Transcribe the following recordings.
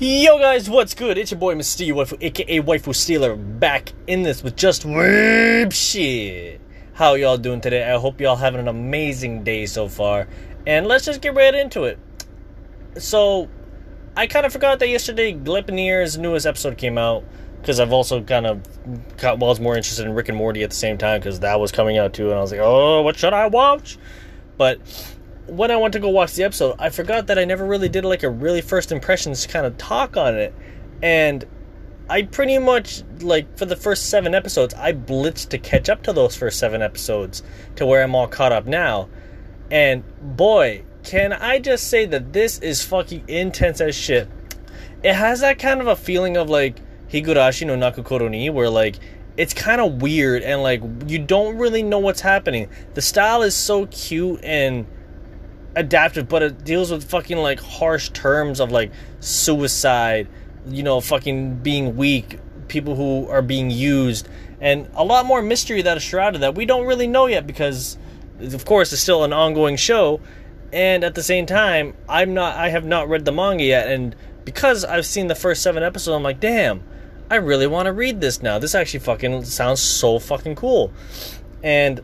Yo guys, what's good? It's your boy Mr. Waifu, aka Waifu Stealer, back in this with just weeb shit. How y'all doing today? I hope y'all having an amazing day so far. And let's just get right into it. So, I kind of forgot that yesterday Gleipnir's newest episode came out because I've also kind of got well, I was more interested in Rick and Morty at the same time because that was coming out too, and I was like, oh, what should I watch? But when I went to go watch the episode, I forgot that I never really did like a really first impressions kind of talk on it. And I pretty much like for the first 7 episodes, I blitzed to catch up to those first 7 episodes to where I'm all caught up now. And boy, can I just say that this is fucking intense as shit. It has that kind of a feeling of like Higurashi no Naku Koro ni where like it's kind of weird and like you don't really know what's happening. The style is so cute and adaptive, but it deals with fucking like harsh terms of like suicide, you know, fucking being weak, people who are being used, and a lot more mystery that is shrouded that we don't really know yet because, of course, it's still an ongoing show, and at the same time, I'm not, I have not read the manga yet, and because I've seen the first seven episodes, I'm like, damn, I really want to read this now. This actually fucking sounds so fucking cool, and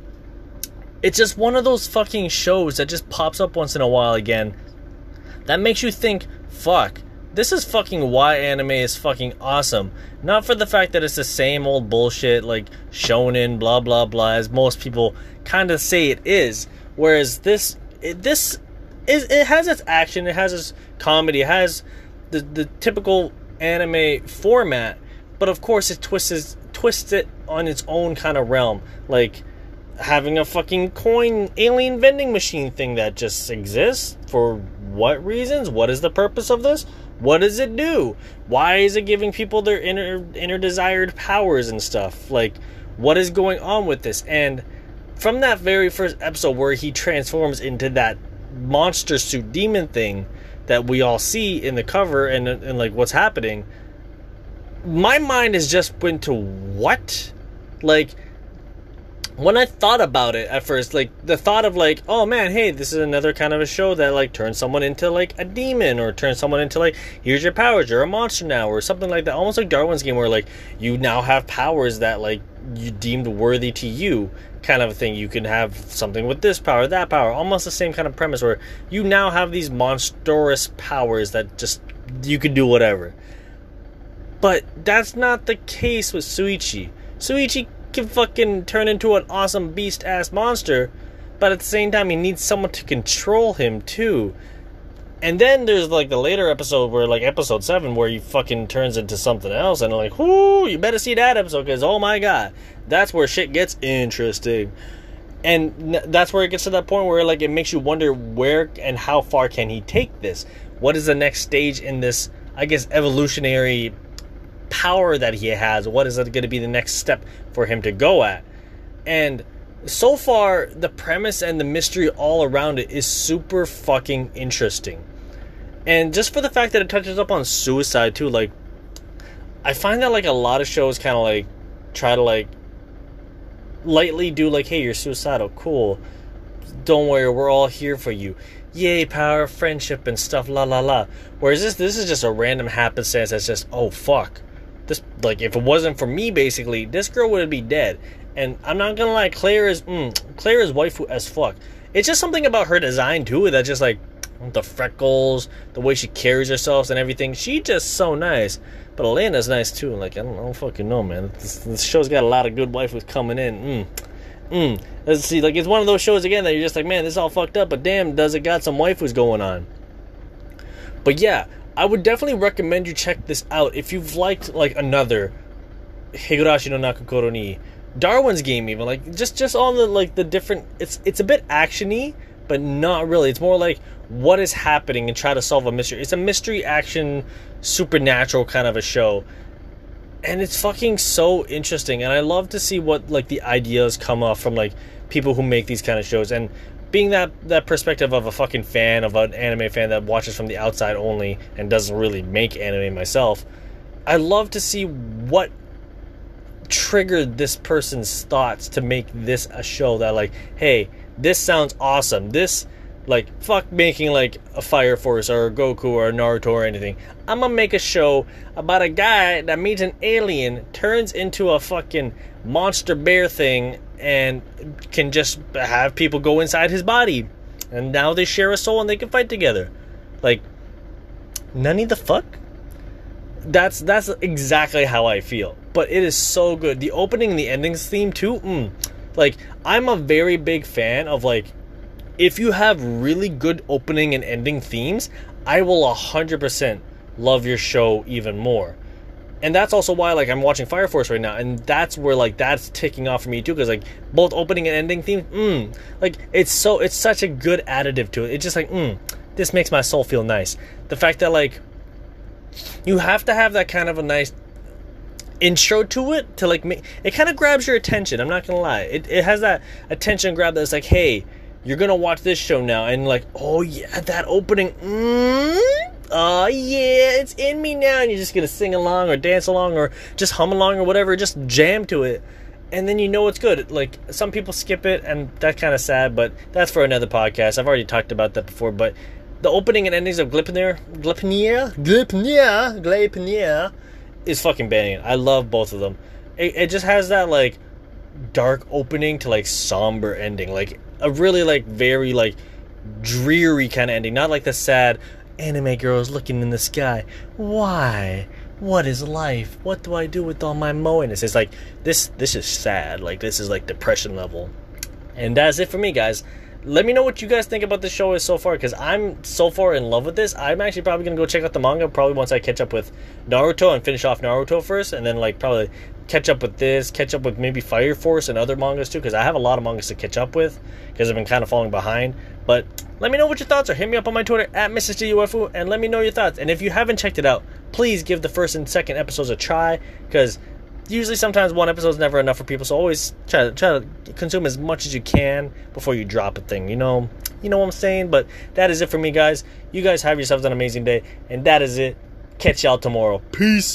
it's just one of those fucking shows that just pops up once in a while again that makes you think, fuck, this is fucking why anime is fucking awesome. Not for the fact that it's the same old bullshit like shonen, blah blah blah, as most people kind of say it is. Whereas this, it, this is it has its action, it has its comedy, it has the the typical anime format, but of course it twists twists it on its own kind of realm, like having a fucking coin alien vending machine thing that just exists for what reasons? What is the purpose of this? What does it do? Why is it giving people their inner inner desired powers and stuff? Like what is going on with this? And from that very first episode where he transforms into that monster suit demon thing that we all see in the cover and, and like what's happening my mind has just went to what? Like when I thought about it at first, like the thought of like, oh man, hey, this is another kind of a show that like turns someone into like a demon or turns someone into like, here's your powers, you're a monster now, or something like that. Almost like Darwin's game where like you now have powers that like you deemed worthy to you, kind of a thing. You can have something with this power, that power, almost the same kind of premise where you now have these monstrous powers that just you can do whatever. But that's not the case with Suichi. Shuichi can fucking turn into an awesome beast ass monster, but at the same time, he needs someone to control him too. And then there's like the later episode where, like episode seven, where he fucking turns into something else, and I'm like, whoo, you better see that episode because oh my god, that's where shit gets interesting. And that's where it gets to that point where like it makes you wonder where and how far can he take this? What is the next stage in this? I guess evolutionary power that he has. What is it going to be the next step for him to go at? And so far, the premise and the mystery all around it is super fucking interesting. And just for the fact that it touches up on suicide too, like I find that like a lot of shows kind of like try to like lightly do like, hey, you're suicidal, cool. Don't worry, we're all here for you. Yay, power, friendship, and stuff, la la la. Whereas this, this is just a random happenstance that's just, oh fuck, this like if it wasn't for me basically this girl would be dead and i'm not gonna lie claire is mm, claire is waifu as fuck it's just something about her design too that just like the freckles the way she carries herself and everything she just so nice but elena's nice too like i don't, I don't fucking know man this, this, show's got a lot of good waifus coming in mm. Mm. Let's see, like it's one of those shows again that you're just like, man, this is all fucked up, but damn, does it got some waifus going on? But yeah, I would definitely recommend you check this out if you've liked like another Higurashi no Naku Koro ni Darwin's game even like just just all the like the different it's it's a bit actiony but not really. It's more like what is happening and try to solve a mystery. It's a mystery action supernatural kind of a show. And it's fucking so interesting and I love to see what like the ideas come off from like people who make these kind of shows. And being that that perspective of a fucking fan of an anime fan that watches from the outside only and doesn't really make anime myself, I love to see what triggered this person's thoughts to make this a show that like, hey, this sounds awesome. This Like, fuck making like a Fire Force or a Goku or a Naruto or anything. I'm gonna make a show about a guy that meets an alien, turns into a fucking monster bear thing, and can just have people go inside his body. And now they share a soul and they can fight together. Like, none of the fuck? That's that's exactly how I feel. But it is so good. The opening and the endings theme too. Mm, like I'm a very big fan of like if you have really good opening and ending themes, I will 100% love your show even more. And that's also why like I'm watching Fire Force right now and that's where like that's ticking off for me too cuz like both opening and ending themes, mm, like it's so it's such a good additive to it. It's just like, mm, this makes my soul feel nice. The fact that like you have to have that kind of a nice intro to it to like make it kind of grabs your attention. I'm not gonna lie. It, it has that attention grab that's like, hey, you're gonna watch this show now, and like, oh yeah, that opening, mm, oh yeah, it's in me now, and you're just gonna sing along or dance along or just hum along or whatever, just jam to it, and then you know it's good. Like some people skip it, and that's kind of sad, but that's for another podcast. I've already talked about that before, but the opening and endings of Gleipnir, Gleipnir, Gleipnir, Gleipnir is fucking banging. I love both of them. It, it just has that like dark opening to like somber ending, like a really like very like dreary kind of ending, not like the sad anime girls looking in the sky. Why? What is life? What do I do with all my moiness? It's like this. This is sad. Like this is like depression level. And that's it for me, guys let me know what you guys think about the show is so far because I'm so far in love with this. I'm actually probably gonna go check out the manga probably once I catch up with Naruto and finish off Naruto first, and then like probably catch up with this, catch up with maybe Fire Force and other mangas too because I have a lot of mangas to catch up with because I've been kind of falling behind. But let me know what your thoughts are. Hit me up on my Twitter at MrSteelUFO and let me know your thoughts. And if you haven't checked it out, please give the first and second episodes a try because usually sometimes one episode is never enough for people so always try to try to consume as much as you can before you drop a thing you know you know what i'm saying but that is it for me guys you guys have yourselves an amazing day and that is it catch y'all tomorrow peace